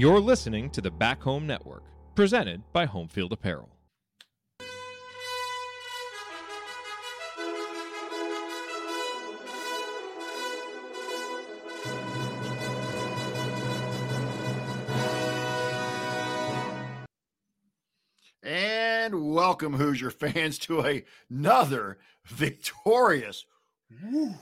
You're listening to the Back Home Network, presented by Homefield Apparel. And welcome, Hoosier fans, to another victorious woo,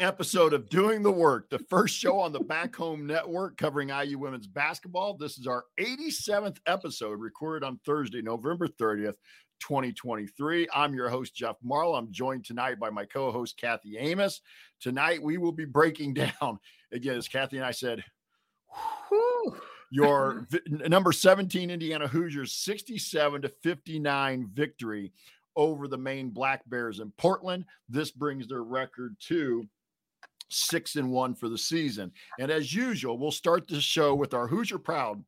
episode of Doing the Work, the first show on the Back Home Network covering IU women's basketball. This is our 87th episode, recorded on Thursday, November 30th, 2023. I'm your host, Jeff Marlowe. I'm joined tonight by my co host, Kathy Amos. Tonight, we will be breaking down, again, as Kathy and I said, whew, your number 17 Indiana Hoosiers 67 to 59 victory over the Maine Black Bears in Portland. This brings their record to six and one for the season. And as usual, we'll start this show with our Hoosier Proud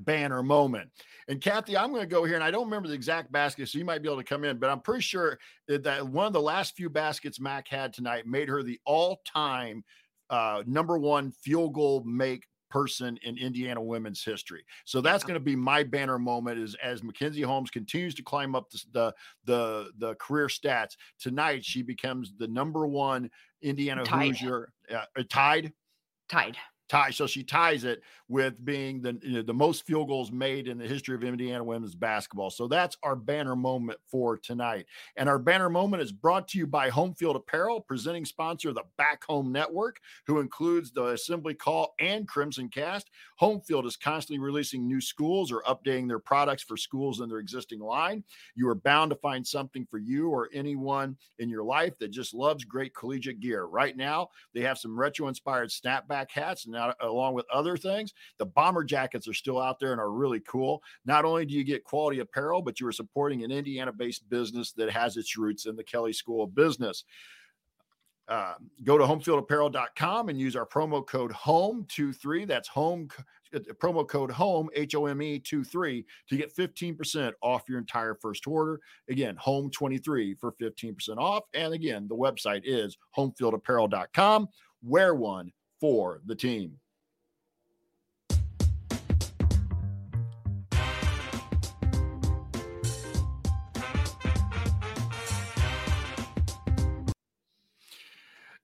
banner moment. And Kathy, I'm going to go here, and I don't remember the exact basket, so you might be able to come in, but I'm pretty sure that one of the last few baskets Mac had tonight made her the all-time uh, number one field goal make person in Indiana women's history. So that's going to be my banner moment is as Mackenzie Holmes continues to climb up the, the the the, career stats. Tonight she becomes the number one Indiana tied. Hoosier uh, tied tied tie. So she ties it with being the you know, the most field goals made in the history of Indiana women's basketball. So that's our banner moment for tonight. And our banner moment is brought to you by Homefield Apparel, presenting sponsor of the Back Home Network, who includes the Assembly Call and Crimson Cast. Homefield is constantly releasing new schools or updating their products for schools in their existing line. You are bound to find something for you or anyone in your life that just loves great collegiate gear. Right now, they have some retro inspired snapback hats and now, along with other things, the bomber jackets are still out there and are really cool. Not only do you get quality apparel, but you are supporting an Indiana based business that has its roots in the Kelley School of Business. Uh, go to homefieldapparel.com and use our promo code HOME23. That's home uh, promo code HOME, H O M E 23 to get 15% off your entire first order. Again, HOME23 for 15% off. And again, the website is homefieldapparel.com. Wear one for the team.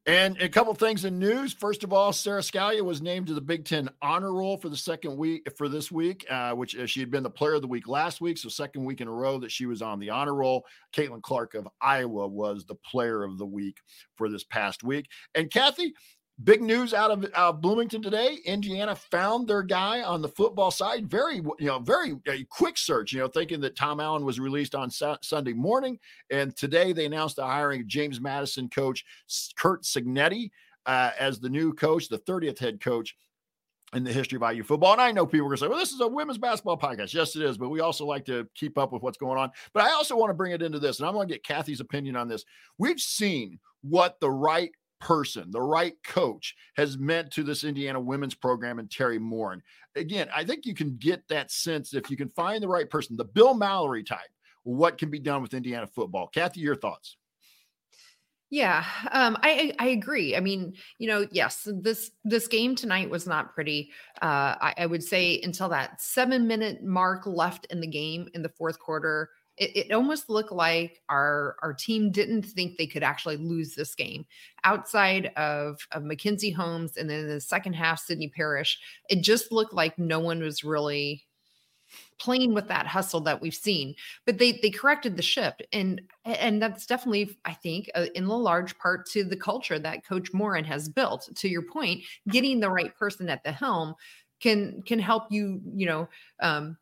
And a couple things in news. First of all, Sara Scalia was named to the Big Ten honor roll for the second week for this week, uh, which uh, she had been the player of the week last week. So, second week in a row that she was on the honor roll. Caitlin Clark of Iowa was the player of the week for this past week. And Kathy, Big news out of, of Bloomington today. Indiana found their guy on the football side. Very, you know, very quick search. You know, thinking that Tom Allen was released on sa- Sunday morning, and today they announced the hiring of James Madison coach Curt Cignetti uh, as the new coach, the 30th head coach in the history of IU football. And I know people are going to say, well, this is a women's basketball podcast. Yes, it is, but we also like to keep up with what's going on. But I also want to bring it into this, and I'm going to get Kathy's opinion on this. We've seen what the right person, the right coach has meant to this Indiana women's program and Teri Moren. Again, I think you can get that sense if you can find the right person, the Bill Mallory type, what can be done with Indiana football. Kathy, your thoughts? Yeah, um, I I agree. I mean, you know, yes, this this game tonight was not pretty. Uh, I, I would say until that seven minute mark left in the game in the fourth quarter, it, it, almost looked like our our team didn't think they could actually lose this game outside of, of Mackenzie Holmes and then the second half Sydney Parrish. It just looked like no one was really playing with that hustle that we've seen but they they corrected the ship and and that's definitely i think uh, in a large part to the culture that coach moren has built to your point getting the right person at the helm can can help you you know um,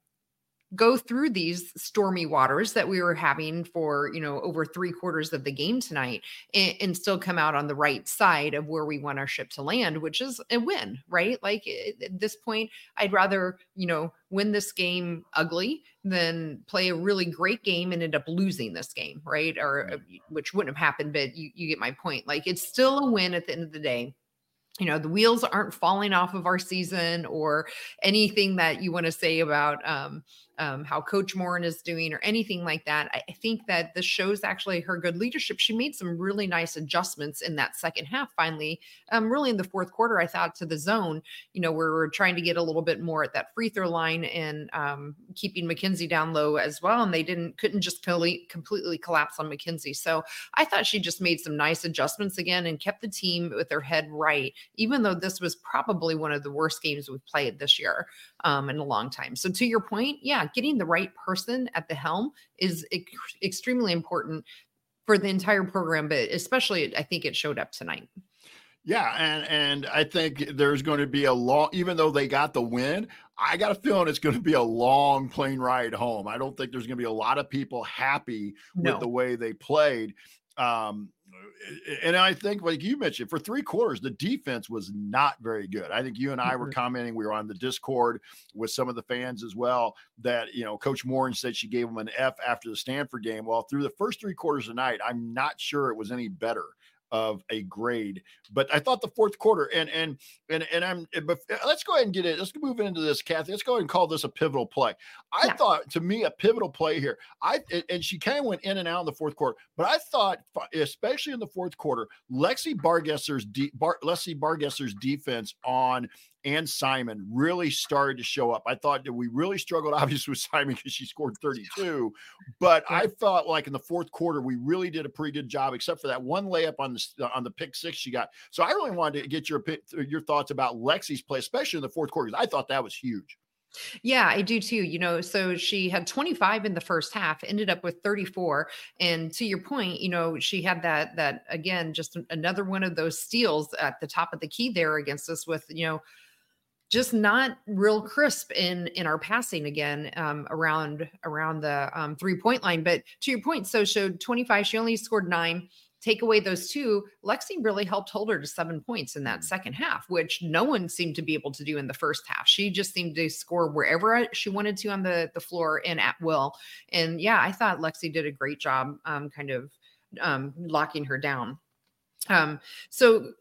go through these stormy waters that we were having for you know over three quarters of the game tonight and, and, still come out on the right side of where we want our ship to land which is a win right? Like at this point i'd rather you know win this game ugly than play a really great game and end up losing this game right? Or uh, which wouldn't have happened but you, you get my point. Like it's still a win at the end of the day. You know the wheels aren't falling off of our season or anything that you want to say about um, um, how Coach Moren is doing or anything like that. I, I think that this shows actually her good leadership. She made some really nice adjustments in that second half. Finally, um, really in the fourth quarter, I thought to the zone. You know, where we're trying to get a little bit more at that free throw line and um, keeping Mackenzie down low as well, and they didn't couldn't just completely collapse on Mackenzie. So I thought she just made some nice adjustments again and kept the team with their head right, even though this was probably one of the worst games we've played this year um, in a long time. So to your point, yeah, getting the right person at the helm is extremely important for the entire program, but especially I think it showed up tonight. Yeah, and and I think there's going to be a long, even though they got the win, I got a feeling it's going to be a long plane ride home. I don't think there's going to be a lot of people happy no. with the way they played. Um, and I think, like you mentioned, for three quarters, the defense was not very good. I think you and I were mm-hmm. commenting. We were on the Discord with some of the fans as well. That you know, Coach Moren said she gave them an F after the Stanford game. Well, through the first three quarters of the night, I'm not sure it was any better of a grade. But I thought the fourth quarter and and and and I'm but eh, let's go ahead and get it. Let's move into this, Kathy. Let's go ahead and call this a pivotal play. I yeah. thought to me a pivotal play here. I and she kind of went in and out in the fourth quarter, but I thought especially in the fourth quarter, Lexi Bargesser's de, Bar, Lexi Bargesser's defense on and Simon really started to show up. I thought that we really struggled, obviously, with Simon because she scored 32. But I felt like in the fourth quarter, we really did a pretty good job, except for that one layup on the uh, on the pick six she got. So I really wanted to get your your thoughts about Lexi's play, especially in the fourth quarter. Because I thought that was huge. Yeah, I do too. You know, so she had 25 in the first half, ended up with 34. And to your point, you know, she had that that again, just another one of those steals at the top of the key there against us with, you know, just not real crisp in in our passing again um, around around the um, three point line. But to your point, so showed 25. She only scored nine. Take away those two, Lexi really helped hold her to seven points in that mm. second half, which no one seemed to be able to do in the first half. She just seemed to score wherever she wanted to on the the floor and at will. And yeah, I thought Lexi did a great job, um, kind of um, locking her down. Um, so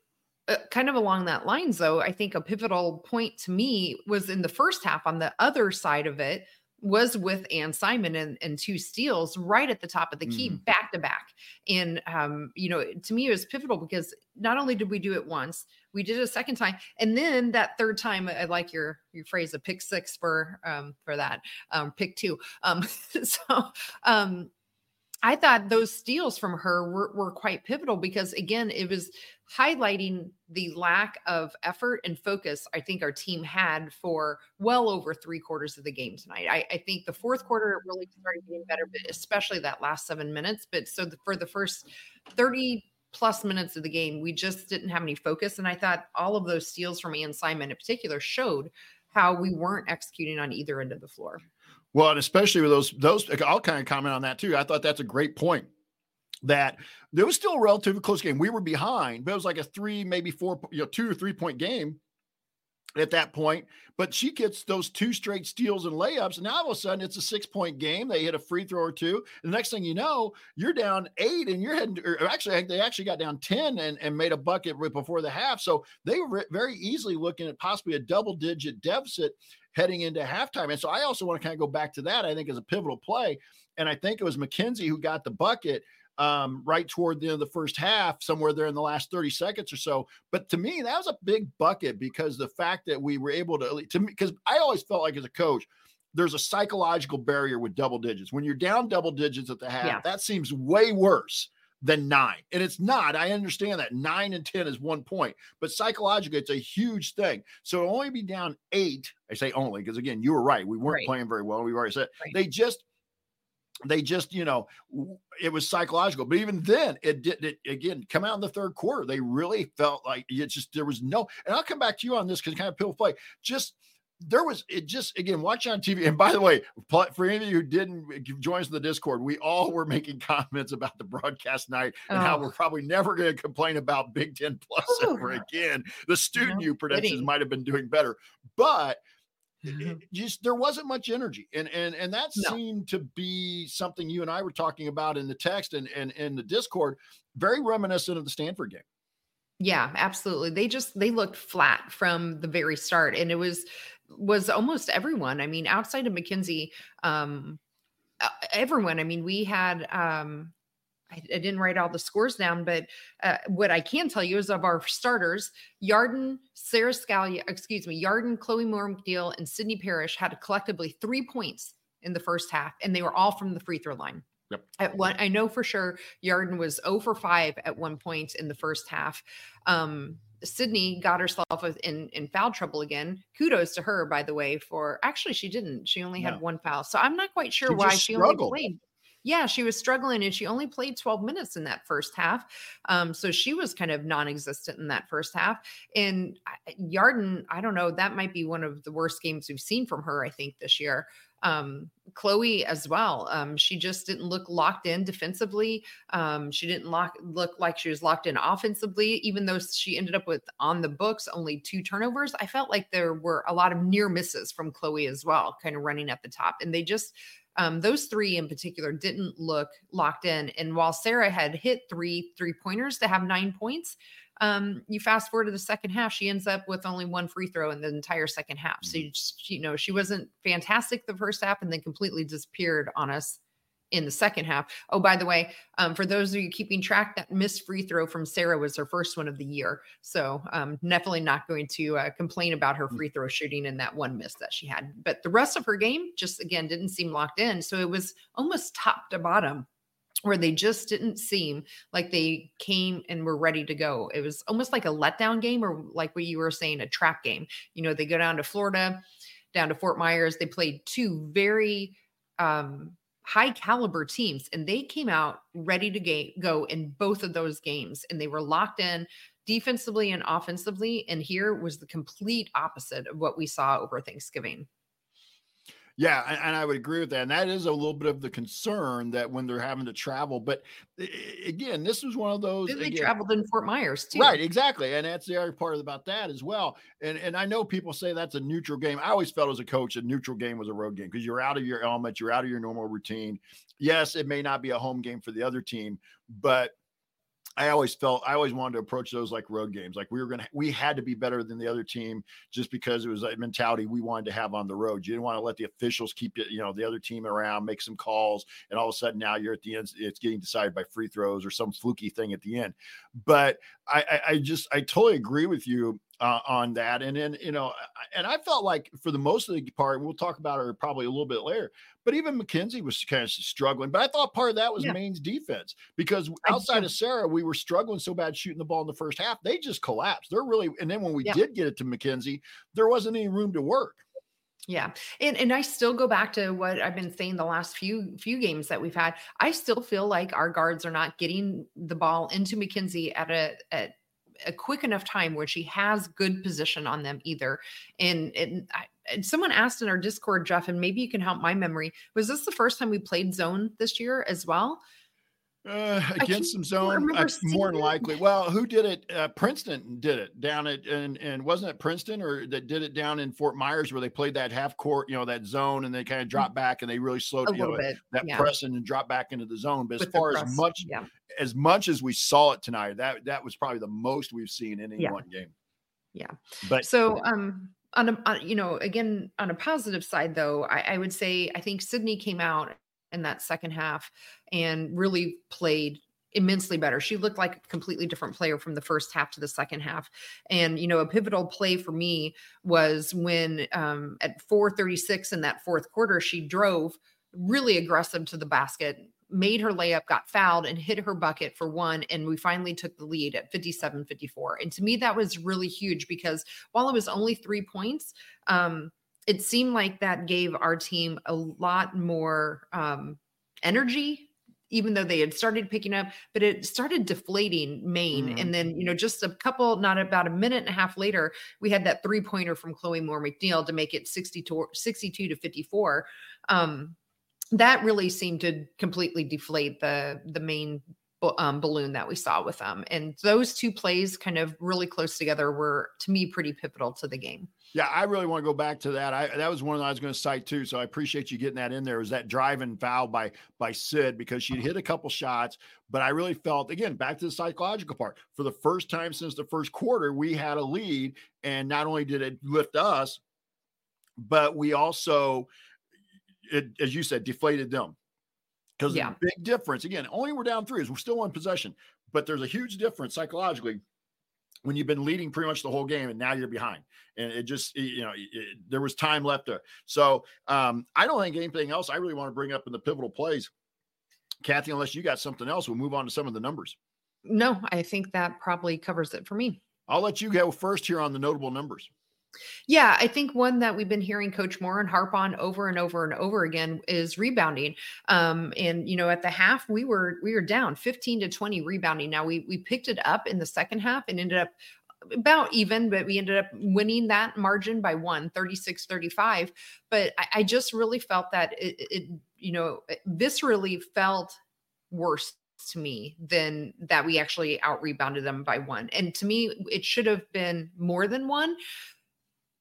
uh, kind of along that lines though i think a pivotal point to me was in the first half on the other side of it was with Anne Simon and, and two steals right at the top of the key, mm. back to back. And um, you know, to me, it was pivotal because not only did we do it once, we did it a second time, and then that third time, I like your your phrase, a pick six for um for that um pick two. Um, so um I thought those steals from her were, were quite pivotal because again, it was highlighting the lack of effort and focus I think our team had for well over three quarters of the game tonight. I, I think the fourth quarter it really started getting better, but especially that last seven minutes. But so the, for the first 30 plus minutes of the game, we just didn't have any focus. And I thought all of those steals from Anne Simon in particular showed how we weren't executing on either end of the floor. Well, and especially with those, those, I'll kind of comment on that too. I thought that's a great point that there was still a relatively close game. We were behind, but it was like a three, maybe four, you know, two or three point game at that point. But she gets those two straight steals and layups. And now all of a sudden it's a six point game. They hit a free throw or two. The next thing you know, you're down eight and you're heading, or actually, they actually got down 10 and, and made a bucket right before the half. So they were very easily looking at possibly a double digit deficit heading into halftime. And so I also want to kind of go back to that, I think, as a pivotal play. And I think it was Mackenzie who got the bucket um, right toward the end of the first half, somewhere there in the last 30 seconds or so. But to me, that was a big bucket because the fact that we were able to, to me, because I always felt like as a coach, there's a psychological barrier with double digits. When you're down double digits at the half, yeah. that seems way worse than nine. And it's not. I understand that nine and 10 is one point, but psychologically, it's a huge thing. So only be down eight. I say only because, again, you were right. We weren't right. playing very well. We've already said right. they just they just you know it was psychological but even then it did it again come out in the third quarter they really felt like it just there was no and i'll come back to you on this because kind of pill play just there was it just again watch on tv and by the way for any of you who didn't eh, join us in the discord we all were making comments about the broadcast night and oh. how we're probably never going to complain about big 10 plus Ooh. ever again the student no, predictions might have been doing better but Mm-hmm. just there wasn't much energy and and and that no. seemed to be something you and I were talking about in the text and and in the discord very reminiscent of the Stanford game Yeah, absolutely. They just they looked flat from the very start and it was was almost everyone. I mean, outside of Mackenzie um everyone. I mean, we had um I, didn't write all the scores down, but uh, what I can tell you is of our starters, Yarden, Sara Scalia, excuse me, Yarden, Chloe Moore McNeil, and Sydney Parrish had collectively three points in the first half, and they were all from the free throw line. Yep. At one, I know for sure Yarden was 0 for 5 at one point in the first half. Um, Sydney got herself in, in foul trouble again. Kudos to her, by the way, for actually, she didn't. She only had no. one foul. So I'm not quite sure she why she struggled. only played. Yeah, she was struggling and she only played 12 minutes in that first half. Um, so she was kind of non existent in that first half. And Yarden, I don't know, that might be one of the worst games we've seen from her, I think, this year um, Chloe as well. Um, she just didn't look locked in defensively. Um, she didn't lock, look like she was locked in offensively, even though she ended up with on the books only two turnovers. I felt like there were a lot of near misses from Chloe as well, kind of running at the top. And they just, um, those three in particular didn't look locked in. And while Sara had hit three three pointers to have nine points, um, you fast forward to the second half, she ends up with only one free throw in the entire second half. So, mm-hmm. you, just, you know, she wasn't fantastic the first half and then completely disappeared on us in the second half. Oh, by the way, um, for those of you keeping track, that missed free throw from Sara was her first one of the year. So um, definitely not going to uh, complain about her mm. free throw shooting and that one miss that she had. But the rest of her game just again didn't seem locked in. So it was almost top to bottom where they just didn't seem like they came and were ready to go. It was almost like a letdown game or like what you were saying, a trap game. You know, they go down to Florida, down to Fort Myers. They played two very um, high caliber teams and they came out ready to ga- go in both of those games and they were locked in defensively and offensively. And here was the complete opposite of what we saw over Thanksgiving. Yeah, and, I would agree with that. And that is a little bit of the concern that when they're having to travel. But again, this was one of those. They again, traveled in Fort Myers too. Right, exactly. And that's the other part about that as well. And and I know people say that's a neutral game. I always felt as a coach, a neutral game was a road game because you're out of your element, you're out of your normal routine. Yes, it may not be a home game for the other team, but I always felt I always wanted to approach those like road games. Like we were gonna we had to be better than the other team just because it was a mentality we wanted to have on the road. You didn't want to let the officials keep it, you know, the other team around, make some calls, and all of a sudden now you're at the end, it's getting decided by free throws or some fluky thing at the end. But I, I, I just I totally agree with you uh, on that. And then, you know, and I felt like for the most of the part, we'll talk about her probably a little bit later, but even Mackenzie was kind of struggling. But I thought part of that was yeah. Maine's defense because outside of Sara, we were struggling so bad shooting the ball in the first half. They just collapsed. They're really, and then when we yeah. did get it to Mackenzie, there wasn't any room to work. Yeah. And and I still go back to what I've been saying the last few few games that we've had. I still feel like our guards are not getting the ball into Mackenzie at a at a quick enough time where she has good position on them either. And, and, I, and someone asked in our Discord, Jeff, and maybe you can help my memory. Was this the first time we played zone this year as well? Uh, against some zone, uh, more than likely. Well, who did it? Uh, Princeton did it down at and and wasn't it Princeton or that did it down in Fort Myers where they played that half court, you know, that zone, and they kind of mm. dropped back and they really slowed, you know, bit, that yeah. pressing and drop back into the zone. But With as far as much, yeah. as much as we saw it tonight, that that was probably the most we've seen in any yeah. one game. Yeah. But so, um, on a, on, you know, again, on a positive side, though, I, I would say I think Sydney came out in that second half and really played immensely better. She looked like a completely different player from the first half to the second half. And you know, a pivotal play for me was when um, at 4:36 in that fourth quarter, she drove really aggressive to the basket, made her layup, got fouled, and hit her bucket for one. And we finally took the lead at 57 54. And to me, that was really huge because while it was only three points, um, it seemed like that gave our team a lot more um, energy even though they had started picking up, but it started deflating Maine. Mm. And then, you know, just a couple, not about a minute and a half later, we had that three pointer from Chloe Moore McNeil to make it 62, 62 to 54. Um, that really seemed to completely deflate the the Maine um, balloon that we saw with them. And those two plays, kind of really close together, were to me pretty pivotal to the game. Yeah, I really want to go back to that. I that was one that I was going to cite too. So I appreciate you getting that in there. Was that driving foul by by Sid because she'd hit a couple shots, but I really felt again back to the psychological part. For the first time since the first quarter, we had a lead, and not only did it lift us, but we also, it, as you said, deflated them. Because yeah. the big difference again, only we're down three is we're still in possession, but there's a huge difference psychologically when you've been leading pretty much the whole game and now you're behind. And it just you know it, there was time left there. So um, i don't think anything else i really want to bring up in the pivotal plays kathy unless you got something else we'll move on to some of the numbers. No i think that probably covers it for me. I'll let you go first here on the notable numbers yeah, I think one that we've been hearing Coach Moren harp on over and over and over again is rebounding. Um, and you know, at the half, we were we were down 15 to 20 rebounding. Now we we picked it up in the second half and ended up about even, but we ended up winning that margin by one, 36 35. But I, I just really felt that it, it, you know, viscerally felt worse to me than that we actually out rebounded them by one. And to me, it should have been more than one.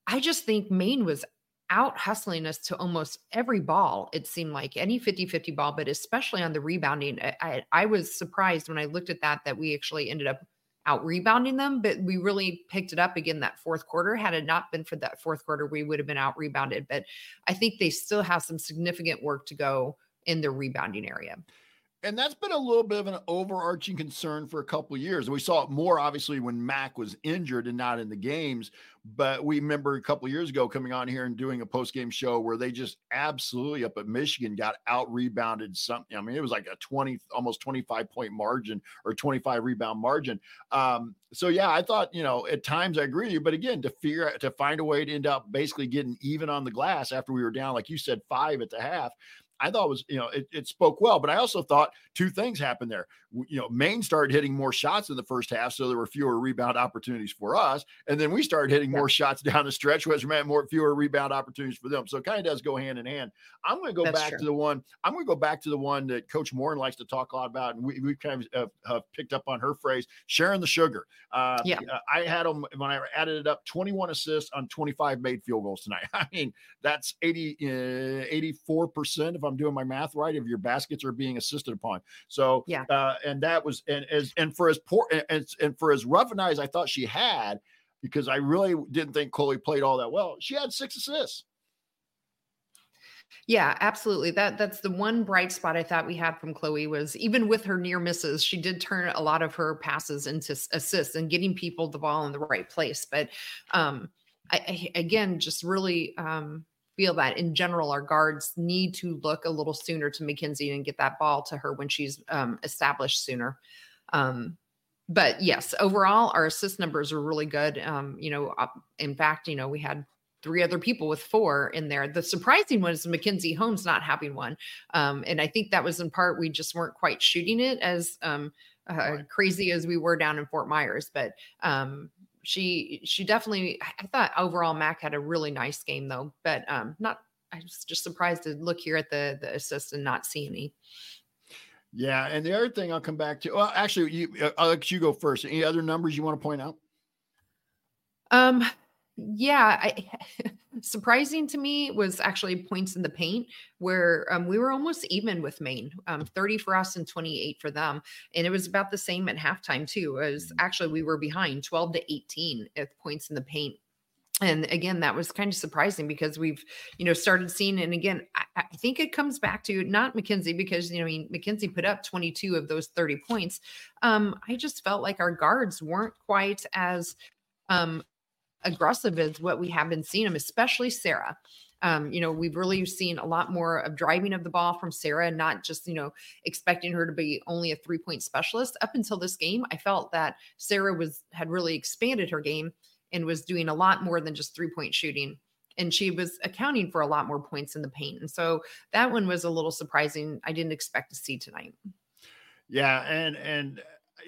I just think Maine was out hustling us to almost every ball. It seemed like any 50 50 ball, but especially on the rebounding. I, I, I, was surprised when I looked at that, that we actually ended up out rebounding them, but we really picked it up again that fourth quarter. Had it not been for that fourth quarter, we would have been out rebounded. But I think they still have some significant work to go in the rebounding area and that's been a little bit of an overarching concern for a couple years. And we saw it more obviously when Mac was injured and not in the games. But we remember a couple years ago coming on here and doing a post game show where they just absolutely up at Michigan got out rebounded something. I mean, it was like a 20, almost 25 point margin or 25 rebound margin. Um, so yeah, I thought, you know, at times I agree with you, but again, to figure to find a way to end up basically getting even on the glass after we were down, like you said, five at the half I thought was, you know, it, it, spoke well. But I also thought two things happened there. You know, Maine started hitting more shots in the first half, so there were fewer rebound opportunities for us. And then we started hitting yeah. more shots down the stretch, which meant more fewer rebound opportunities for them. So it kind of does go hand in hand. I'm going to go That's back true. to the one. I'm going to go back to the one that Coach Moren likes to talk a lot about, and we we kind of have, have picked up on her phrase, sharing the sugar. Uh, yeah, I had them when I added it up, 21 assists on 25 made field goals tonight. I mean, that's 80 uh, 84 percent if I'm doing my math right, if your baskets are being assisted upon. So yeah, uh, and that was and as and for as poor and, and for as rough an eyes I thought she had, because I really didn't think Chloe played all that well. She had six assists. Yeah, absolutely. That that's the one bright spot I thought we had from Chloe was even with her near misses, she did turn a lot of her passes into assists and getting people the ball in the right place. But um I, I again just really um feel that in general, our guards need to look a little sooner to Mackenzie and get that ball to her when she's um, established sooner. Um, but yes, overall, our assist numbers are really good. Um, you know, uh, in fact, you know, we had three other people with four in there. The surprising one is Mackenzie Holmes not having one. Um, and I think that was in part we just weren't quite shooting it as um, uh, crazy as we were down in Fort Myers. But um, she she definitely I thought overall Mac had a really nice game though, but um not I was just surprised to look here at the the assist and not see any. Yeah, and the other thing I'll come back to. Well, actually, you uh, I'll let you go first. Any other numbers you want to point out? Um, yeah, I, surprising to me was actually points in the paint where um, we were almost even with Maine, um, 30 for us and 28 for them. And it was about the same at halftime, too. As mm-hmm. actually, we were behind 12 to 18 at points in the paint. And again, that was kind of surprising because we've, you know, started seeing, and again, I, I think it comes back to not Mackenzie because, you know, I mean, Mackenzie put up 22 of those 30 points. Um, I just felt like our guards weren't quite as um, aggressive as what we have been seeing them, especially Sara. Um, you know, we've really seen a lot more of driving of the ball from Sara, and not just, you know, expecting her to be only a three point specialist. Up until this game, I felt that Sara was had really expanded her game and was doing a lot more than just three point shooting. And she was accounting for a lot more points in the paint. And so that one was a little surprising. I didn't expect to see tonight. Yeah. And, and,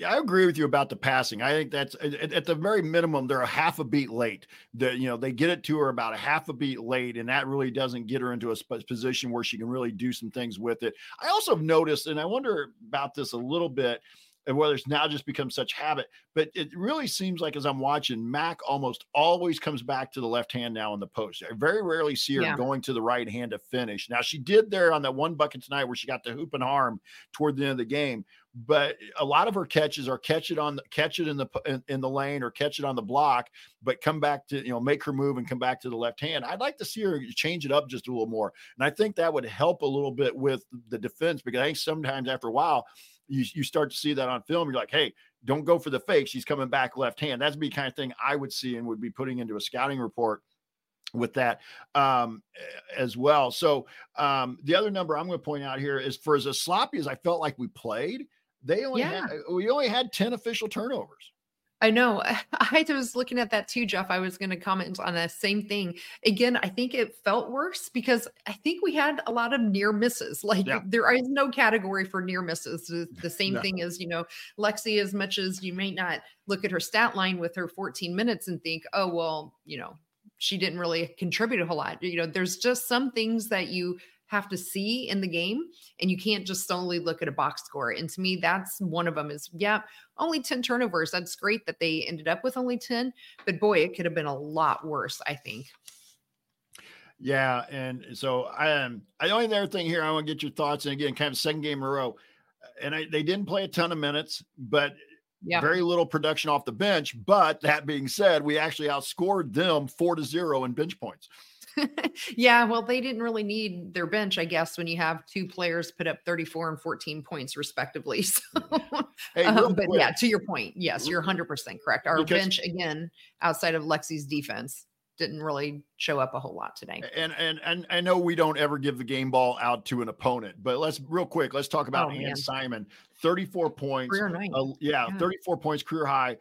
I agree with you about the passing. I think that's at, at, the very minimum they're a half a beat late. That you know they get it to her about a half a beat late, and that really doesn't get her into a sp- position where she can really do some things with it. I also have noticed, and I wonder about this a little bit and whether it's now just become such habit. But it really seems like as I'm watching, Mac almost always comes back to the left hand now in the post. I very rarely see her yeah. going to the right hand to finish. Now she did there on that one bucket tonight where she got the hoop and harm toward the end of the game but a lot of her catches are catch it on the catch it in the in, in, the lane or catch it on the block but come back to you know make her move and come back to the left hand. I'd like to see her change it up just a little more. And i think that would help a little bit with the defense because i think sometimes after a while you, you start to see that on film you're like hey don't go for the fake. She's coming back left hand. That's the kind of thing i would see and would be putting into a scouting report with that um, as well. So um, the other number I'm going to point out here is for as sloppy as I felt like we played, they only yeah. had, we only had 10 official turnovers. I know. I was looking at that too, Jeff. I was going to comment on that same thing. Again, I think it felt worse because I think we had a lot of near misses. Like yeah. there is no category for near misses. The, the same no. thing as, you know, Lexi, as much as you may not look at her stat line with her 14 minutes and think, oh, well, you know, she didn't really contribute a whole lot. You know, there's just some things that you have to see in the game and you can't just solely look at a box score and to me that's one of them is yeah only 10 turnovers that's great that they ended up with only 10 but boy it could have been a lot worse i think yeah and so I um the only other thing here i want to get your thoughts and again kind of second game in a row and I, they didn't play a ton of minutes but yeah. very little production off the bench but that being said we actually outscored them four to zero in bench points yeah, well, they didn't really need their bench, I guess, when you have two players put up 34 and 14 points respectively. So, hey, um, but quick. yeah, to your point, yes, you're 100% correct. Our because, bench, again, outside of Lexi's defense, didn't really show up a whole lot today. And and and I know we don't ever give the game ball out to an opponent, but let's real quick, let's talk about oh, Anne Simon. 34 points. Uh, yeah, yeah, 34 points career high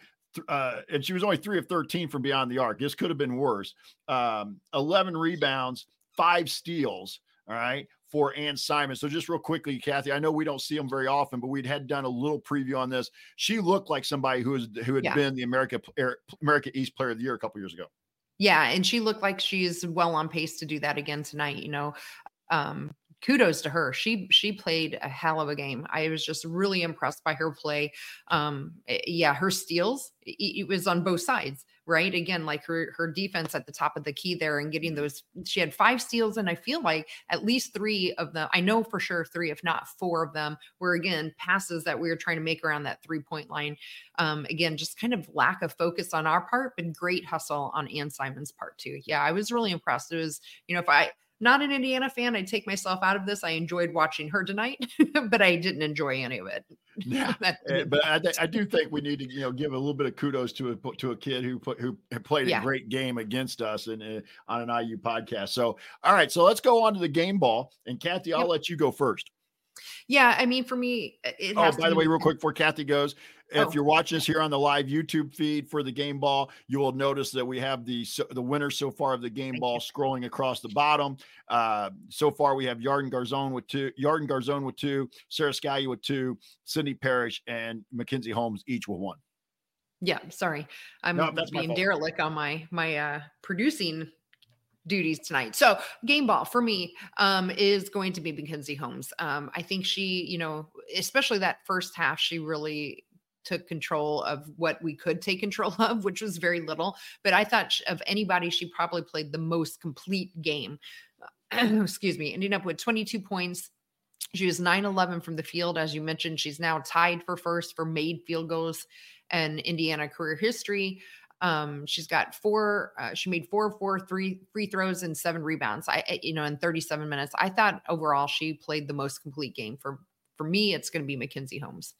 uh, and she was only three of 13 from beyond the arc. This could have been worse. Um, 11 rebounds, five steals. All right. For Anne Simon. So just real quickly, Kathy, I know we don't see them very often, but we'd had done a little preview on this. She looked like somebody who was who had yeah. been the America America East Player of the Year a couple years ago. Yeah, and she looked like she's well on pace to do that again tonight. You know, um, kudos to her. She she played a hell of a game. I was just really impressed by her play. Um, eh, yeah, her steals it, it, was on both sides, right? Again, like her her defense at the top of the key there and getting those. She had five steals, and I feel like at least three of them. I know for sure three, if not four of them, were again passes that we were trying to make around that three point line. Um, again, just kind of lack of focus on our part, but great hustle on Anne Simon's part too. Yeah, I was really impressed. It was, you know, if I not an Indiana fan. I'd take myself out of this. I enjoyed watching her tonight, but I didn't enjoy any of it. Yeah, eh, but I, I, do think we need to you know give a little bit of kudos to a to a kid who put, who played yeah. a great game against us and uh, on an IU podcast. So all right, so let's go on to the game ball. And Kathy, I'll yep. let you go first. Yeah, I mean, for me, it oh, by the way, real quick before Kathy goes, if oh. you're watching us here on the live YouTube feed for the game ball, you will notice that we have the the winner so far of the game Thank ball you. scrolling across the bottom. Uh, so far, we have Yarden Garzon with two, Yarden Garzon with two, Sara Scalia with two, Sydney Parrish and Mackenzie Holmes each with one. Yeah, sorry, I'm no, being derelict on my my uh, producing duties tonight. So game ball for me um, is going to be Mackenzie Holmes. Um, I think she, you know, especially that first half, she really took control of what we could take control of, which was very little. But I thought of anybody, she probably played the most complete game. Excuse me, ending up with 22 points. She was 9 11 from the field. As you mentioned, she's now tied for first for made field goals and Indiana career history. Um, she's got four, uh, she made four, four, three free throws and seven rebounds. I, you know, in 37 minutes. I thought overall she played the most complete game. For for me, it's going to be Mackenzie Holmes.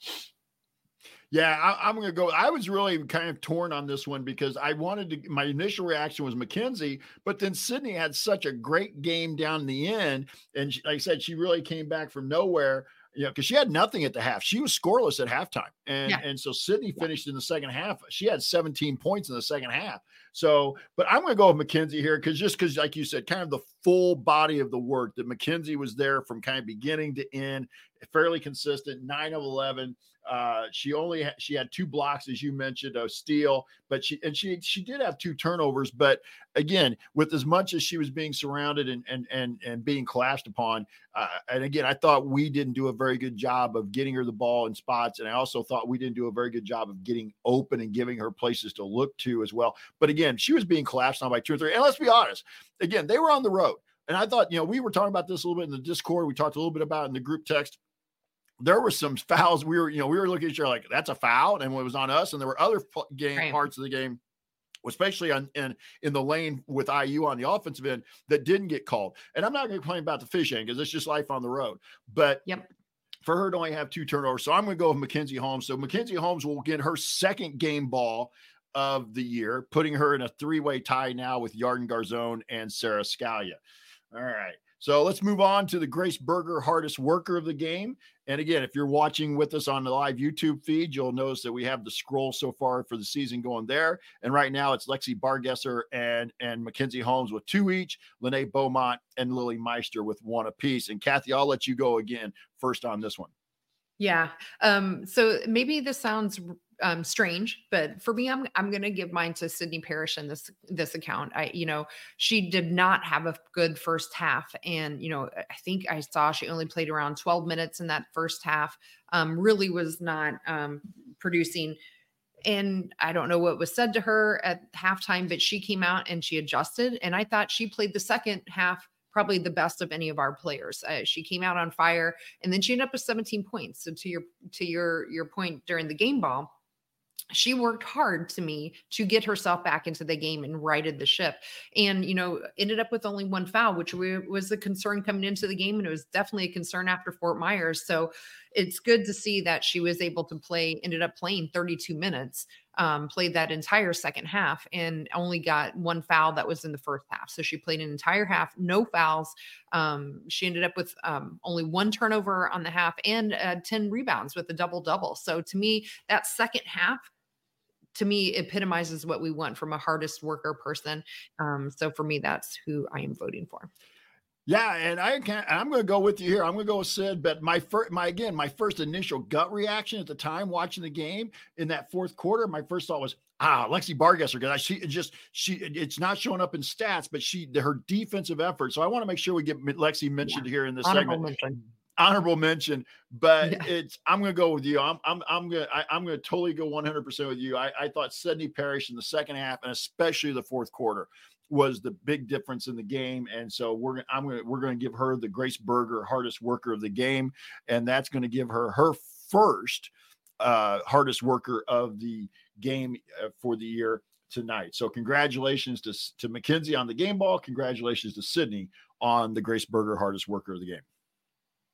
Yeah, I, am going to go. I was really kind of torn on this one because I wanted to. My initial reaction was Mackenzie, but then Sydney had such a great game down the end, and she, like I said, she really came back from nowhere. You know, because she had nothing at the half. She was scoreless at halftime, and yeah. and so Sydney finished in the second half. She had 17 points in the second half. So, but I'm going to go with Mackenzie here because just because, like you said, kind of the full body of the work that Mackenzie was there from kind of beginning to end. fairly consistent, nine of 11. Uh, she only ha- she had two blocks, as you mentioned, a steal, but she and she she did have two turnovers. But again, with as much as she was being surrounded and and and and being clashed upon, uh, and again, I thought we didn't do a very good job of getting her the ball in spots, and I also thought we didn't do a very good job of getting open and giving her places to look to as well. But again, she was being collapsed on by two or three. And let's be honest, again, they were on the road. And I thought, you know, we were talking about this a little bit in the Discord. We talked a little bit about in the group text there were some fouls. We were, you know, we were looking at each other like that's a foul, and it was on us. And there were other game right. parts of the game, especially on in in the lane with IU on the offensive end that didn't get called. And I'm not going to complain about the fishing because it's just life on the road. But yep. For her to only have two turnovers, so I'm going to go with Mackenzie Holmes. So Mackenzie Holmes will get her second game ball of the year, putting her in a three-way tie now with Yarden Garzon and Sara Scalia. All right. So let's move on to the Grace Berger hardest worker of the game. And again, if you're watching with us on the live YouTube feed, you'll notice that we have the scroll so far for the season going there. And right now it's Lexi Bargesser and and Mackenzie Holmes with two each, Lenée Beaumont and Lilly Meister with one apiece. And Kathy, I'll let you go again first on this one. Yeah. Um, so maybe this sounds um, strange, but for me, I'm I'm to give mine to Sydney Parrish in this this account. I you know she did not have a good first half, and you know I think I saw she only played around 12 minutes in that first half. Um, really was not um, producing. And I don't know what was said to her at halftime, but she came out and she adjusted. And I thought she played the second half probably the best of any of our players. Uh, she came out on fire, and then she ended up with 17 points. So to your to your your point during the game ball, she worked hard to me to get herself back into the game and righted the ship and you know ended up with only one foul which was a concern coming into the game and it was definitely a concern after fort myers so it's good to see that she was able to play ended up playing 32 minutes um, played that entire second half and only got one foul that was in the first half so she played an entire half no fouls um, she ended up with um, only one turnover on the half and uh, 10 rebounds with a double double so to me that second half to me epitomizes what we want from a hardest worker person. Um, so for me, that's who I am voting for. Yeah, and I can I'm going to go with you here. I'm going to go with Sid. But my first, my again, my first initial gut reaction at the time watching the game in that fourth quarter, my first thought was, ah, Lexi Bargesser, because I she just she it's not showing up in stats, but she her defensive effort. So I want to make sure we get Lexi mentioned yeah. here in this Honorable segment. Mention honorable mention, but yeah. it's I'm going to go with you. I'm I'm I'm going to I'm going to totally go 100 percent with you. I, I thought Sydney Parrish in the second half and especially the fourth quarter was the big difference in the game, and so we're I'm going to we're to give her the Grace Berger hardest worker of the game, and that's going to give her her first uh, hardest worker of the game uh, for the year tonight. So congratulations to to Mackenzie on the game ball. Congratulations to Sydney on the Grace Berger hardest worker of the game.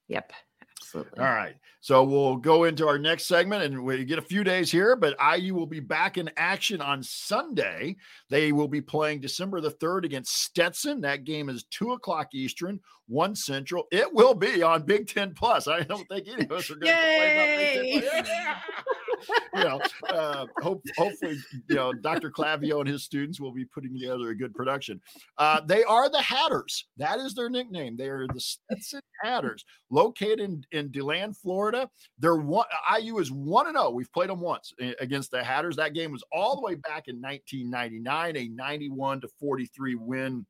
Yep. Absolutely. All right. So we'll go into our next segment and we get a few days here, but IU will be back in action on Sunday. They will be playing December the 3rd against Stetson. That game is two o'clock Eastern, one Central. It will be on Big Ten Plus. I don't think any of us are going to play about Big Ten you know, uh, hope, hopefully, you know, Dr. Clavio and his students will be putting together a good production. Uh, they are the Hatters. That is their nickname. They are the Stetson Hatters, located in, in DeLand, Florida. They're one. IU is one and zero. Oh. We've played them once eh, against the Hatters. That game was all the way back in 1999, a 91 to 43 win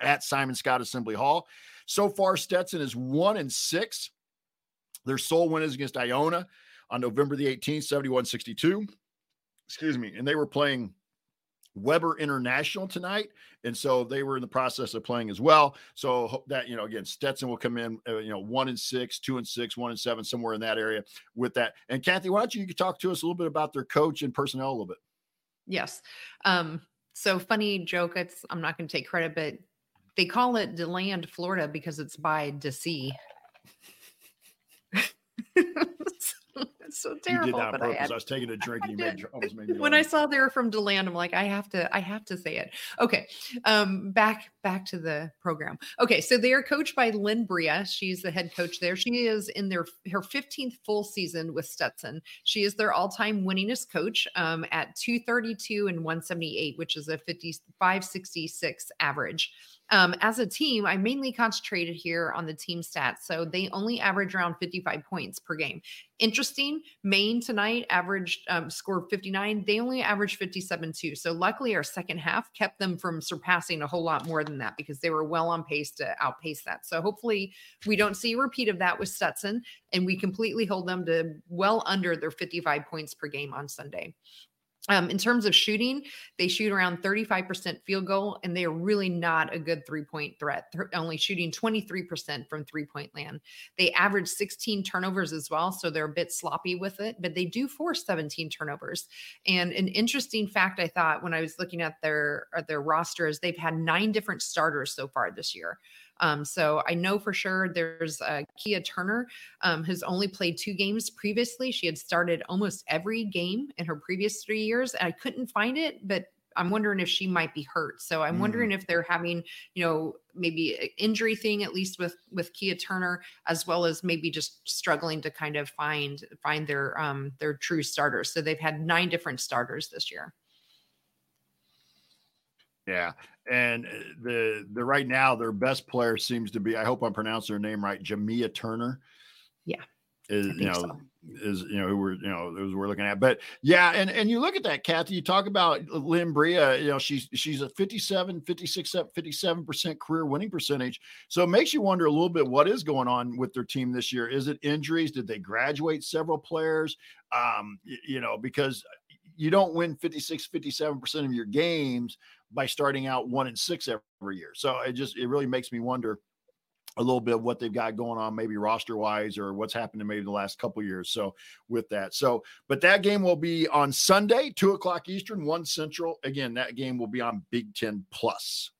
at Simon Skjodt Assembly Hall. So far, Stetson is one and six. Their sole win is against Iona on November the 18th, 71 62. Excuse me. And they were playing Webber International tonight. And so they were in the process of playing as well. So that, you know, again, Stetson will come in, uh, you know, one and six, two and six, one and seven, somewhere in that area with that. And Kathy, why don't you, you talk to us a little bit about their coach and personnel a little bit? Yes. Um, so funny joke. It's, I'm not going to take credit, but they call it DeLand, Florida because it's by DC. so terrible. You did that on purpose. I, had, I was taking a drink and you made, almost made me When I saw they were from Deland, I'm like, I have to, I have to say it. Okay. Um, back, back to the program. Okay. So they are coached by Lynn Bria. She's the head coach there. She is in their, her 15th full season with Stetson. She is their all-time winningest coach um, at 232 and 178, which is a 55, 66 average. Um, as a team, I mainly concentrated here on the team stats. So they only average around 55 points per game. Interesting, Maine tonight averaged um, scored 59. They only averaged 57 too. So luckily, our second half kept them from surpassing a whole lot more than that because they were well on pace to outpace that. So hopefully, we don't see a repeat of that with Stetson and we completely hold them to well under their 55 points per game on Sunday. Um, in terms of shooting, they shoot around 35% field goal, and they are really not a good three point threat, They're only shooting 23% from three point land. They average 16 turnovers as well, so they're a bit sloppy with it, but they do force 17 turnovers. And an interesting fact I thought when I was looking at their, at their roster is they've had nine different starters so far this year. Um, so I know for sure there's uh, Kia Turner, um, has only played two games previously. She had started almost every game in her previous three years. And I couldn't find it, but I'm wondering if she might be hurt. So I'm mm. wondering if they're having, you know, maybe injury thing at least with with Kia Turner, as well as maybe just struggling to kind of find find their um their true starters. So they've had nine different starters this year. Yeah, and uh, the the right now their best player seems to be I hope I'm pronouncing her name right, Jamia Turner. Yeah. Is you know so. is you know who we're you know who we're looking at, but yeah, and and you look at that, Kathy. You talk about Lynn Bria. You know she's she's a 57, 56, 57 percent career winning percentage. So it makes you wonder a little bit what is going on with their team this year. Is it injuries? Did they graduate several players? Um, you know because you don't win 56 57% of your games by starting out one and six every year. So it just it really makes me wonder a little bit of what they've got going on, maybe roster wise, or what's happened to maybe the last couple years. So with that, so but that game will be on Sunday, two o'clock Eastern, one Central. Again, that game will be on Big Ten Plus.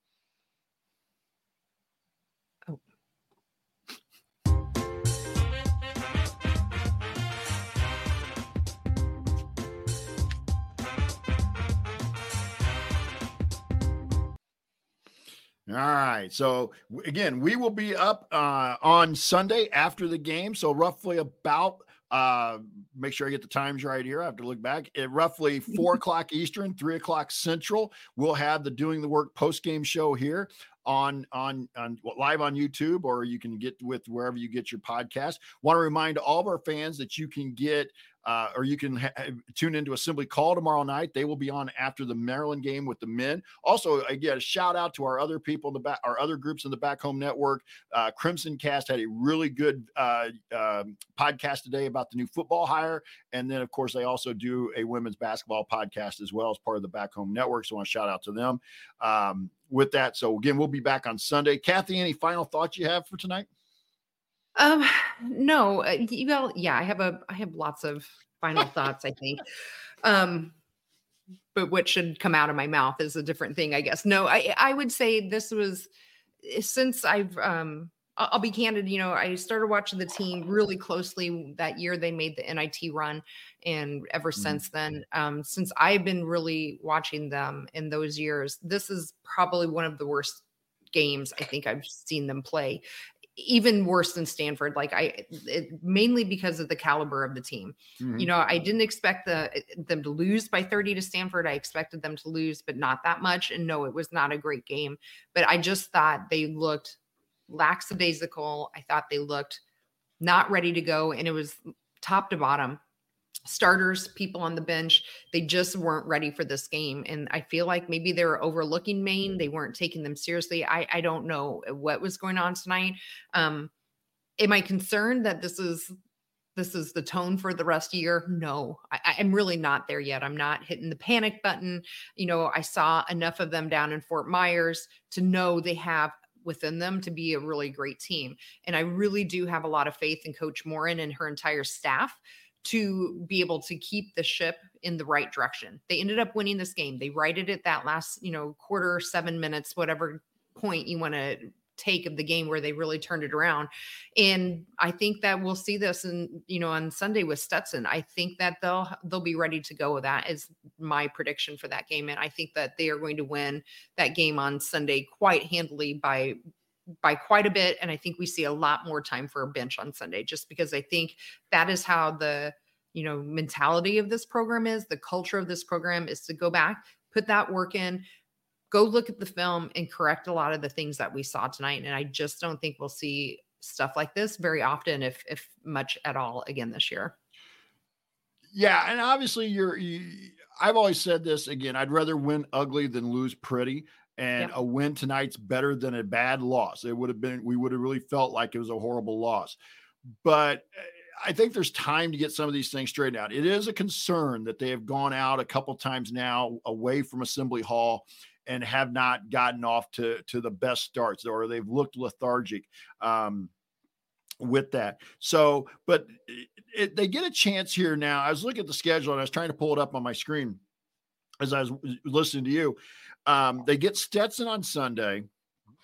All right. So again, we will be up uh, on Sunday after the game. So roughly about uh, make sure I get the times right here. I have to look back at roughly four o'clock Eastern, three o'clock Central. We'll have the Doing the Work post game show here on on on live on YouTube, or you can get with wherever you get your podcast. Want to remind all of our fans that you can get uh, or you can ha- tune into Assembly Call tomorrow night. They will be on after the Maryland game with the men. Also, again, a shout out to our other people in the back, our other groups in the Back Home Network. Uh, Crimson Cast had a really good uh, uh, podcast today about the new football hire, and then of course they also do a women's basketball podcast as well as part of the Back Home Network. So I want to shout out to them. Um, with that, so again, we'll be back on Sunday. Kathy, any final thoughts you have for tonight? Um, no, uh, you know, yeah, I have a, I have lots of final thoughts. I think, um, but what should come out of my mouth is a different thing, I guess. No, I, I would say this was eh, since I've, um, I'll be candid, you know, I started watching the team really closely that year they made the NIT run. And ever mm-hmm. since then, um, since I've been really watching them in those years, this is probably one of the worst games I think I've seen them play even worse than Stanford. Like I, it, mainly because of the caliber of the team. Mm-hmm. You know, I didn't expect the them to lose by 30 to Stanford. I expected them to lose, but not that much. And no, it was not a great game. But I just thought they looked lackadaisical. I thought they looked not ready to go, and it was top to bottom starters, people on the bench, they just weren't ready for this game. And I feel like maybe they were overlooking Maine. They weren't taking them seriously. I, I don't know what was going on tonight. Um, am I concerned that this is this is the tone for the rest of the year? No, I, I'm really not there yet. I'm not hitting the panic button. You know, I saw enough of them down in Fort Myers to know they have within them to be a really great team. And I really do have a lot of faith in Coach Moren and her entire staff to be able to keep the ship in the right direction. They ended up winning this game. They righted it that last, you know, quarter, seven minutes, whatever point you want to take of the game where they really turned it around. And I think that we'll see this and you know on Sunday with Stetson. I think that they'll they'll be ready to go. With that is my prediction for that game. And I think that they are going to win that game on Sunday quite handily by by quite a bit. And I think we see a lot more time for a bench on Sunday, just because I think that is how the you know mentality of this program is. The culture of this program is to go back, put that work in, go look at the film and correct a lot of the things that we saw tonight. And I just don't think we'll see stuff like this very often, if if much at all, again this year. Yeah, and obviously you're. You, I've always said this again. I'd rather win ugly than lose pretty. And a win tonight's better than a bad loss. It would have been. We would have really felt like it was a horrible loss. But eh, I think there's time to get some of these things straightened out. It is a concern that they have gone out a couple times now away from Assembly Hall and have not gotten off to to the best starts, or they've looked lethargic. Um, with that. So, but it, it, they get a chance here now. I was looking at the schedule and I was trying to pull it up on my screen as I was listening to you. Um, they get Stetson on Sunday.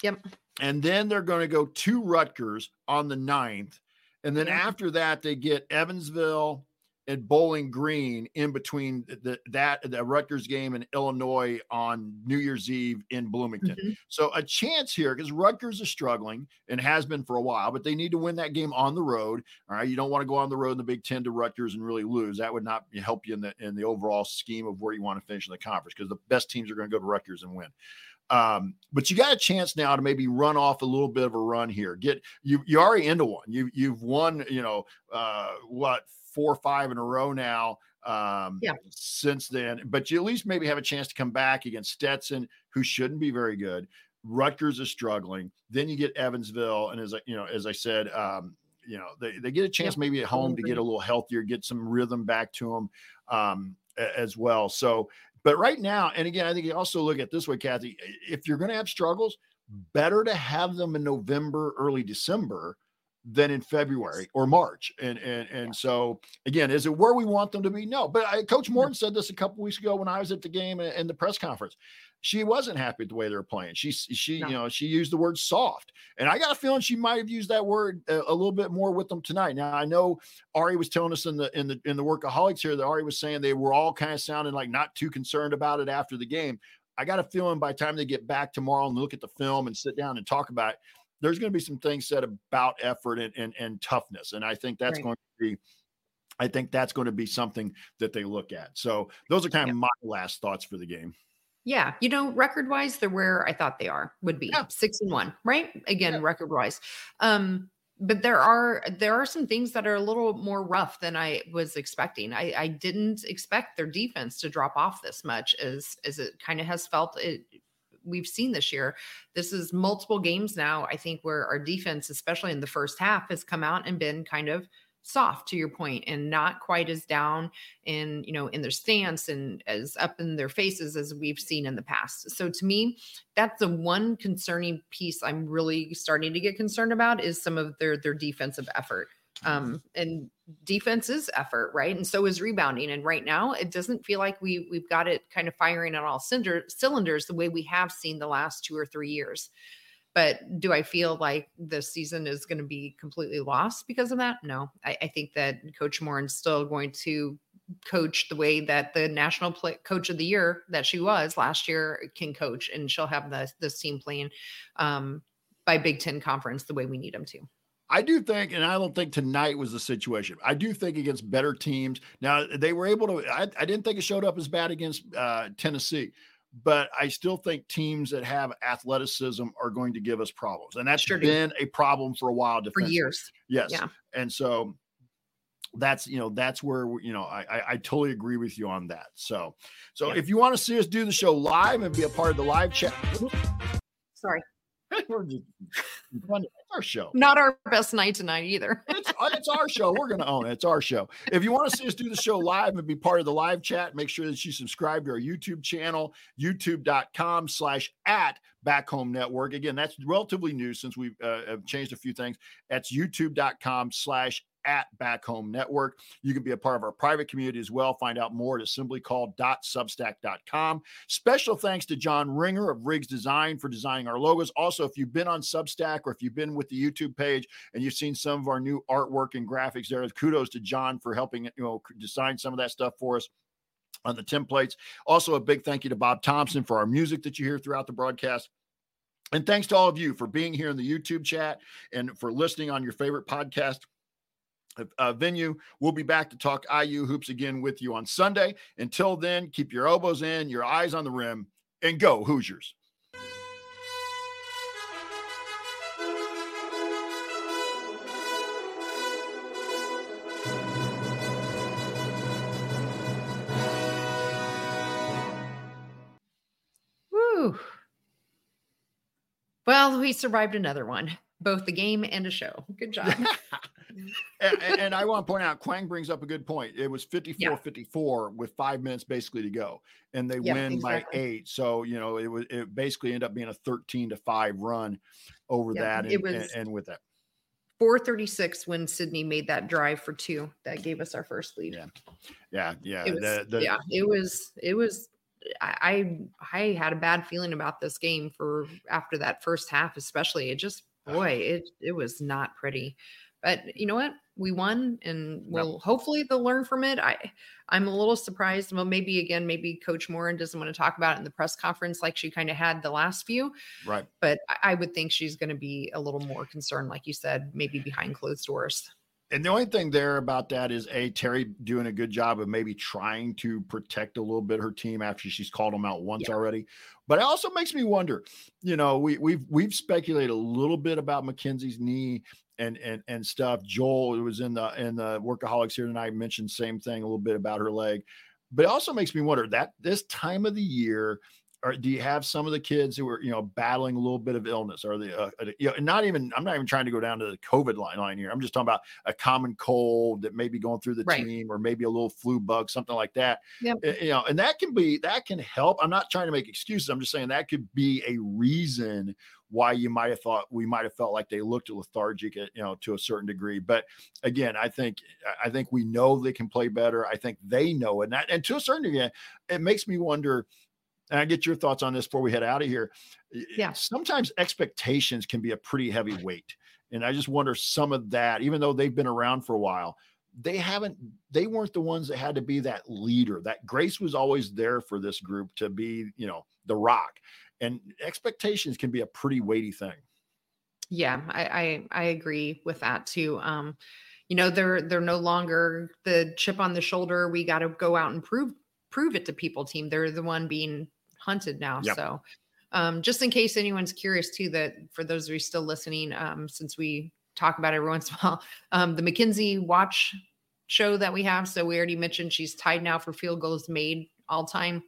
Yep. And then they're going to go to Rutgers on the 9th. And then after that, they get Evansville, at Bowling Green in between the, that the Rutgers game in Illinois on New Year's Eve in Bloomington. Mm-hmm. So a chance here because Rutgers is struggling and has been for a while, but they need to win that game on the road. All right, you don't want to go on the road in the Big Ten to Rutgers and really lose. That would not help you in the in the overall scheme of where you want to finish in the conference because the best teams are going to go to Rutgers and win. Um, but you got a chance now to maybe run off a little bit of a run here. Get you you already into one. You you've won, you know, uh what four or five in a row now um, yeah. since then. But you at least maybe have a chance to come back against Stetson, who shouldn't be very good. Rutgers is struggling. Then you get Evansville, and as I, you know, as I said, um, you know, they, they get a chance maybe at home to get a little healthier, get some rhythm back to them um, as well. So, but right now, and again, I think you also look at this way, Kathy. If you're going to have struggles, better to have them in November, early December than in February or March. And and and so again, is it where we want them to be? No. But I, Coach Moren said this a couple weeks ago when I was at the game in the press conference. She wasn't happy with the way they were playing. She she no. you know she used the word soft, and I got a feeling she might have used that word a, a, little bit more with them tonight. Now I know Ari was telling us in the in the in the workaholics here that Ari was saying they were all kind of sounding like not too concerned about it after the game. I got a feeling by the time they get back tomorrow and look at the film and sit down and talk about it, there's going to be some things said about effort and, and, and toughness. And I think that's right. going to be, I think that's going to be something that they look at. So those are kind of my last thoughts for the game. Yeah, you know, record wise, they're where I thought they are would be yeah. six and one, right? Again, yeah. record wise. Um, but there are there are some things that are a little more rough than I was expecting. I, I didn't expect their defense to drop off this much as as it kind of has felt it we've seen this year. This is multiple games now, I think, where our defense, especially in the first half, has come out and been kind of soft to your point and not quite as down in you know in their stance and as up in their faces as we've seen in the past so to me that's the one concerning piece i'm really starting to get concerned about is some of their their defensive effort um, and defense is effort, right? And so is rebounding. And right now, it doesn't feel like we we've got it kind of firing on all cinder, cylinders the way we have seen the last two or three years. But do I feel like the season is going to be completely lost because of that? No, I, I think that Coach is still going to coach the way that the national play, coach of the year that she was last year can coach, and she'll have the this team playing um, by Big Ten conference the way we need them to. I do think, and I don't think tonight was the situation. I do think against better teams. Now they were able to. I, I didn't think it showed up as bad against uh, Tennessee, but I still think teams that have athleticism are going to give us problems, and that's sure been a problem for a while. For years, yes. Yeah. And so that's you know that's where you know I, I, I totally agree with you on that. So so yeah. if you want to see us do the show live and be a part of the live chat, sorry. We're just it's our show. Not our best night tonight either. it's, uh, it's our show. We're going to own it. It's our show. If you want to see us do the show live and be part of the live chat, make sure that you subscribe to our YouTube channel, youtube.com slash at Back Home Network. Again, that's relatively new since we've uh, changed a few things. That's youtube.com slash at Back Home Network. You can be a part of our private community as well. Find out more at assemblycall.substack.com. Special thanks to John Ringer of Riggs Design for designing our logos. Also, if you've been on Substack or if you've been with the YouTube page and you've seen some of our new artwork and graphics there, kudos to John for helping you know design some of that stuff for us on the templates. Also, a big thank you to Bob Thompson for our music that you hear throughout the broadcast. And thanks to all of you for being here in the YouTube chat and for listening on your favorite podcast uh, venue. We'll be back to talk IU hoops again with you on Sunday. Until then, keep your elbows in, your eyes on the rim, and go Hoosiers. Well, we survived another one both the game and a show. Good job. and, and, I want to point out, Quang brings up a good point. It was 54 yeah. 54 with five minutes basically to go, and they win exactly. by eight. So, you know, it was it basically ended up being a 13 to five run over that. And, it was, and, and with that. 436 when Sydney made that drive for two that gave us our first lead. Yeah. Yeah. Yeah. It was, the, the, yeah. It was, it was, I, I had a bad feeling about this game for after that first half, especially. It just, boy, it, it was not pretty. But you know what? We won, and well, yep. hopefully they'll learn from it. I I'm a little surprised. Well, maybe again, maybe Coach Moren doesn't want to talk about it in the press conference like she kind of had the last few. Right. But I would think she's going to be a little more concerned, like you said, maybe behind closed doors. And the only thing there about that is a Teri doing a good job of maybe trying to protect a little bit her team after she's called them out once yeah. already. But it also makes me wonder, you know, we we've we've speculated a little bit about Mackenzie's knee and and and stuff. Joel was in the in the workaholics here tonight mentioned same thing a little bit about her leg, but it also makes me wonder that this time of the year. Or do you have some of the kids who are, you know, battling a little bit of illness? Are they uh, you know, not even, I'm not even trying to go down to the COVID line, line here. I'm just talking about a common cold that may be going through the right. team, or maybe a little flu bug, something like that. Yep. Eh, you know, and that can be that can help. I'm not trying to make excuses. I'm just saying that could be a reason why you might have thought we might have felt like they looked lethargic, you know, to a certain degree. But again, I think I think we know they can play better. I think they know it, and, that, and to a certain degree, it makes me wonder. And I get your thoughts on this before we head out of here. Yeah. Sometimes expectations can be a pretty heavy weight. And I just wonder some of that, even though they've been around for a while, they haven't, they weren't the ones that had to be that leader. That Grace was always there for this group to be, you know, the rock and expectations can be a pretty weighty thing. Yeah, I, I, I agree with that too. Um, you know, they're they're no longer the chip on the shoulder. We got to go out and prove prove it to people. Team, they're the one being hunted now. Yep. So, um, just in case anyone's curious too, that for those of you still listening, um, since we talk about it every once in a while, um, the Mackenzie Watch show that we have. So we already mentioned she's tied now for field goals made all time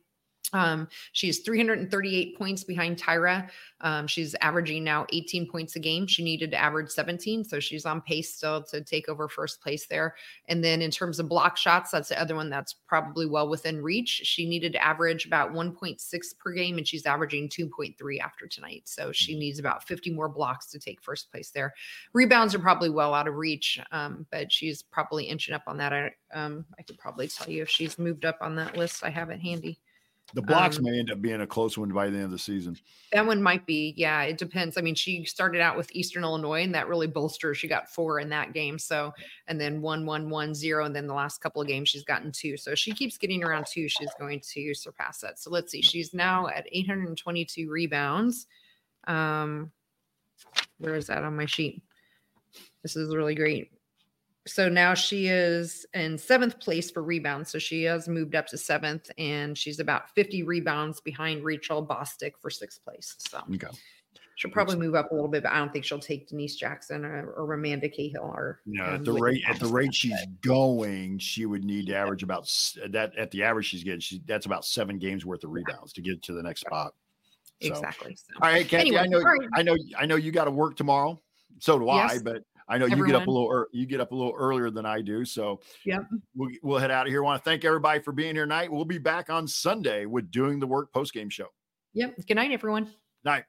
um, she's 338 points behind Tyra. Um, she's averaging now 18 points a game. She needed to average 17, so she's on pace still to take over first place there. And then in terms of block shots, that's the other one that's probably well within reach. She needed to average about 1.6 per game, and she's averaging 2.3 after tonight. So she needs about 50 more blocks to take first place there. Rebounds are probably well out of reach, um, but she's probably inching up on that. I, um, I could probably tell you if she's moved up on that list. I have it handy. The blocks um, may end up being a close one by the end of the season. That one might be. Yeah, it depends. I mean, she started out with Eastern Illinois, and that really bolstered. She got four in that game. So, and then one, one, one, zero, and then the last couple of games she's gotten two. So she keeps getting around two. She's going to surpass that. So let's see. She's now at 822 rebounds. Um, where is that on my sheet? This is really great so now she is in seventh place for rebounds. So she has moved up to seventh, and she's about 50 rebounds behind Rachel Bostic for sixth place. So okay. she'll probably move up a little bit, but I don't think she'll take Denise Jackson or, or Amanda Cahill. Or no, um, at the rate at the rate she's going, she would need to average about that at the average she's getting. She that's about seven games worth of rebounds to get to the next spot. So. Exactly. So. All right, Kathy. Anyway, I know, I know, I know you got to work tomorrow. So do yes. I. But I know Everyone. you get up a little you get up a little earlier than I do. So yeah, we'll, we'll head out of here. I want to thank everybody for being here tonight. We'll be back on Sunday with doing the work post game show. Yep. Good night, everyone. Night.